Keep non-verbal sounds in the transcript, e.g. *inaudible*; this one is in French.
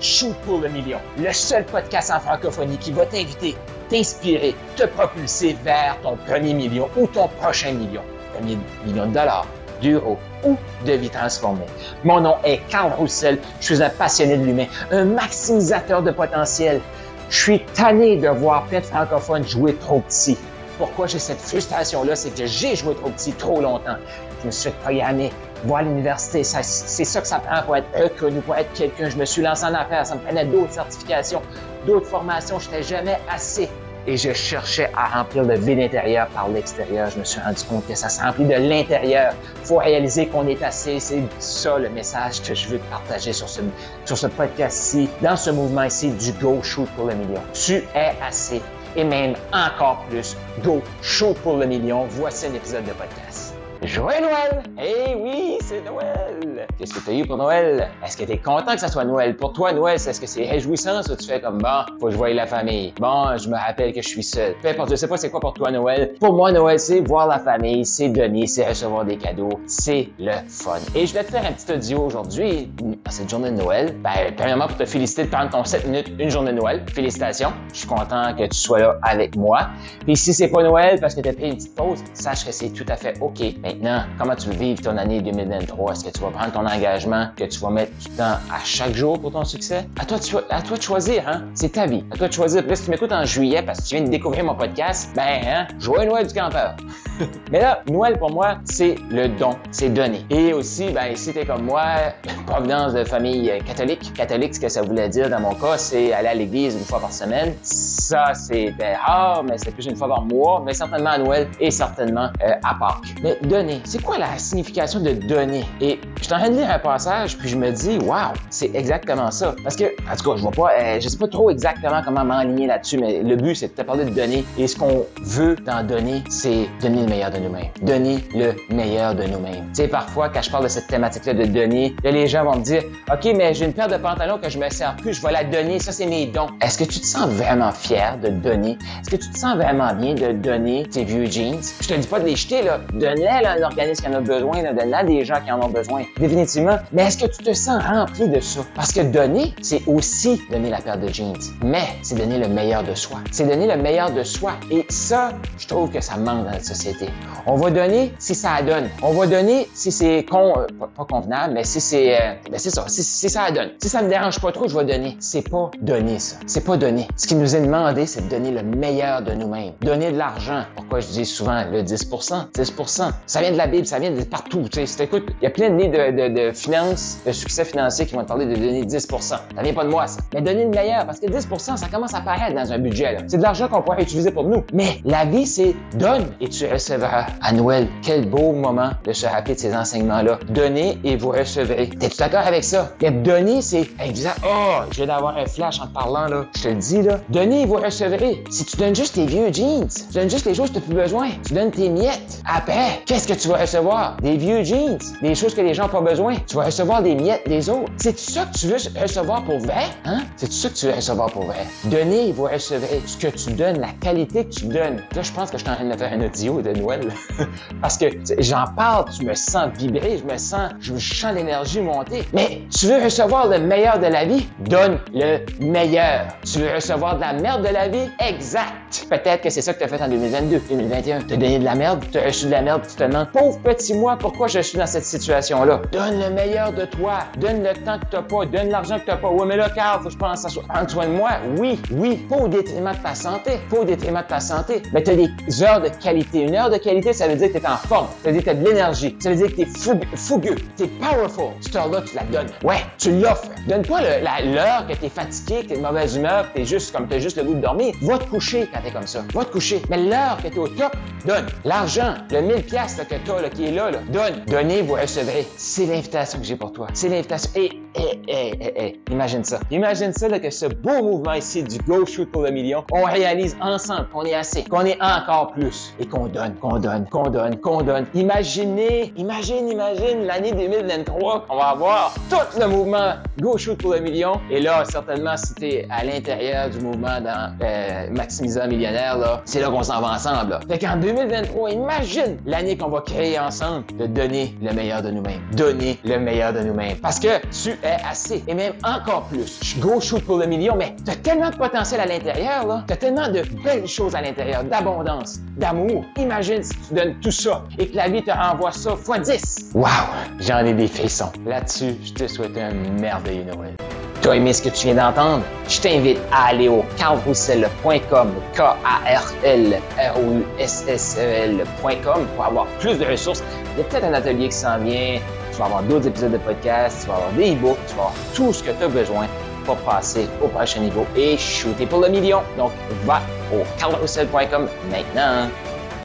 Shoot pour le million, le seul podcast en francophonie qui va t'inviter, t'inspirer, te propulser vers ton premier million ou ton prochain million. Premier million de dollars, d'euros ou de vie transformée. Mon nom est Carl Roussel, je suis un passionné de l'humain, un maximisateur de potentiel. Je suis tanné de voir plein de francophones jouer trop petit. Pourquoi j'ai cette frustration-là? C'est que j'ai joué trop petit trop longtemps. Je me suis programmé voir l'université. C'est ça que ça prend pour être reconnu, pour être quelqu'un. Je me suis lancé en affaires. Ça me prenait d'autres certifications, d'autres formations. Je n'étais jamais assez. Et je cherchais à remplir le vide intérieur par l'extérieur. Je me suis rendu compte que ça se remplit de l'intérieur. Il faut réaliser qu'on est assez. C'est ça le message que je veux te partager sur ce, sur ce podcast-ci, dans ce mouvement ici du Go Shoot pour le million. Tu es assez. Et même encore plus, Go Shoot pour le million. Voici un épisode de podcast. Joyeux Noël! Eh oui, c'est Noël! Qu'est-ce que tu as eu pour Noël? Est-ce que tu es content que ça soit Noël? Pour toi, Noël, est-ce que c'est réjouissant ou tu fais comme bon, faut que je voie la famille? Bon, je me rappelle que je suis seul. Peu importe, je sais pas c'est quoi pour toi Noël. Pour moi, Noël, c'est voir la famille, c'est donner, c'est recevoir des cadeaux. C'est le fun. Et je vais te faire un petit audio aujourd'hui, à cette journée de Noël. Ben, premièrement, pour te féliciter de prendre ton 7 minutes, une journée de Noël. Félicitations. Je suis content que tu sois là avec moi. Puis si c'est pas Noël parce que tu as pris une petite pause, sache que c'est tout à fait OK. Maintenant, comment tu veux vivre ton année 2023? Est-ce que tu vas prendre ton engagement, que tu vas mettre du temps à chaque jour pour ton succès? À toi de, de choisir, hein? C'est ta vie. À toi de choisir. Puis si tu m'écoutes en juillet parce que tu viens de découvrir mon podcast, ben, hein? Joyeux Noël du campeur! *laughs* Mais là, Noël pour moi, c'est le don, c'est donner. Et aussi, ben, si t'es comme moi, *laughs* provenance de famille catholique, catholique, ce que ça voulait dire dans mon cas, c'est aller à l'église une fois par semaine. Ça, c'était rare, mais c'est plus une fois par mois, mais certainement à Noël et certainement euh, à Pâques. Mais c'est quoi la signification de donner? Et je suis en train de lire un passage, puis je me dis, waouh, c'est exactement ça. Parce que, en tout cas, je vois pas, euh, je sais pas trop exactement comment m'enligner là-dessus, mais le but, c'est de te parler de donner. Et ce qu'on veut dans donner, c'est donner le meilleur de nous-mêmes. Donner le meilleur de nous-mêmes. Tu sais, parfois, quand je parle de cette thématique-là de donner, les gens vont me dire, OK, mais j'ai une paire de pantalons que je me sers plus, je vais la donner, ça, c'est mes dons. Est-ce que tu te sens vraiment fier de donner? Est-ce que tu te sens vraiment bien de donner tes vieux jeans? Je te dis pas de les jeter, là. Donne-les à un organisme qui en a besoin, donne-les à des gens qui en ont besoin. Définitivement. Mais est-ce que tu te sens rempli de ça? Parce que donner, c'est aussi donner la paire de jeans. Mais c'est donner le meilleur de soi. C'est donner le meilleur de soi. Et ça, je trouve que ça manque dans notre société. On va donner si ça donne. On va donner si c'est con, euh, pas, convenable, mais si c'est, euh, ben c'est ça, si, si, ça donne. Si ça me dérange pas trop, je vais donner. C'est pas donner ça. C'est pas donner. Ce qui nous est demandé, c'est de donner le meilleur de nous-mêmes. Donner de l'argent. Pourquoi je dis souvent le 10%, 10%. Ça vient de la Bible, ça vient de partout. Tu sais, écoute, il y a plein de de, de, de finances, de succès financier qui vont te parler de donner 10%. Ça vient pas de moi, ça. Mais donner le meilleur, parce que 10%, ça commence à apparaître dans un budget. C'est de l'argent qu'on pourrait utiliser pour nous. Mais la vie, c'est donne et tu recevras à Noël. Quel beau moment de se rappeler de ces enseignements-là. Donnez et vous recevrez. T'es-tu d'accord avec ça? Mais donner, c'est exact. Oh, je viens d'avoir un flash en te parlant, là. Je te le dis, là. Donnez et vous recevrez. Si tu donnes juste tes vieux jeans, tu donnes juste les choses que tu n'as plus besoin, tu donnes tes miettes. Après, qu'est-ce que tu vas recevoir? Des vieux jeans, des choses que les gens n'ont pas besoin. Tu vas recevoir des miettes des autres. C'est ça que tu veux recevoir pour vrai? Hein? C'est ça que tu veux recevoir pour vrai? Donnez et vous recevrez. Ce que tu donnes, la qualité que tu donnes. Là, je pense que je suis en train de faire un audio de Noël. *laughs* Parce que j'en parle, je me sens vibrer, je me sens, je sens l'énergie monter. Mais tu veux recevoir le meilleur de la vie? Donne le meilleur. Tu veux recevoir de la merde de la vie? Exact. Peut-être que c'est ça que tu as fait en 2022, 2021. Tu as donné de la merde, tu as reçu de la merde, tu te demandes, pauvre petit moi, pourquoi je suis dans cette situation-là? Donne le meilleur de toi. Donne le temps que tu pas. Donne l'argent que tu pas. Ouais, mais là, Carl, faut que je pense à prendre soin de moi. Oui, oui. Pas au détriment de ta santé. Pas au détriment de ta santé. Mais tu as des heures de qualité. Une heure de qualité, ça veut dire que tu es en forme. Ça veut dire que tu as de l'énergie. Ça veut dire que tu es fougueux. Tu es powerful. Cette heure-là, tu la donnes. Ouais, tu l'offres. Donne pas l'heure que tu es fatigué, que tu es de mauvaise humeur, que tu es juste comme tu juste le goût de dormir. Va te coucher comme ça. Va te coucher. Mais l'heure que tu es au top, donne. L'argent, le 1000 pièces que tu as qui est là, là, donne. Donnez, vous recevrez. C'est l'invitation que j'ai pour toi. C'est l'invitation. Et eh, eh, eh, eh, imagine ça. Imagine ça, là, que ce beau mouvement ici du Go Shoot pour le million, on réalise ensemble qu'on est assez, qu'on est encore plus et qu'on donne, qu'on donne, qu'on donne, qu'on donne. Imaginez, imagine, imagine l'année 2023 qu'on va avoir tout le mouvement Go Shoot pour le million. Et là, certainement, si t'es à l'intérieur du mouvement dans euh, Maximisant Millionnaire, là, c'est là qu'on s'en va ensemble. Là. Fait qu'en 2023, imagine l'année qu'on va créer ensemble de donner le meilleur de nous-mêmes. Donner le meilleur de nous-mêmes. Parce que tu assez, et même encore plus. Go shoot pour le million, mais t'as tellement de potentiel à l'intérieur, là. T'as tellement de belles choses à l'intérieur, d'abondance, d'amour. Imagine si tu donnes tout ça et que la vie te renvoie ça x 10. Wow! J'en ai des frissons. Là-dessus, je te souhaite un merveilleux Noël. Tu as aimé ce que tu viens d'entendre? Je t'invite à aller au carlroussel.com, K-A-R-L-R-O-U-S-S-E-L.com pour avoir plus de ressources. Il y a peut-être un atelier qui s'en vient. Tu vas avoir d'autres épisodes de podcast, tu vas avoir des e-books, tu vas avoir tout ce que tu as besoin pour passer au prochain niveau et shooter pour le million. Donc, va au carlroussel.com maintenant.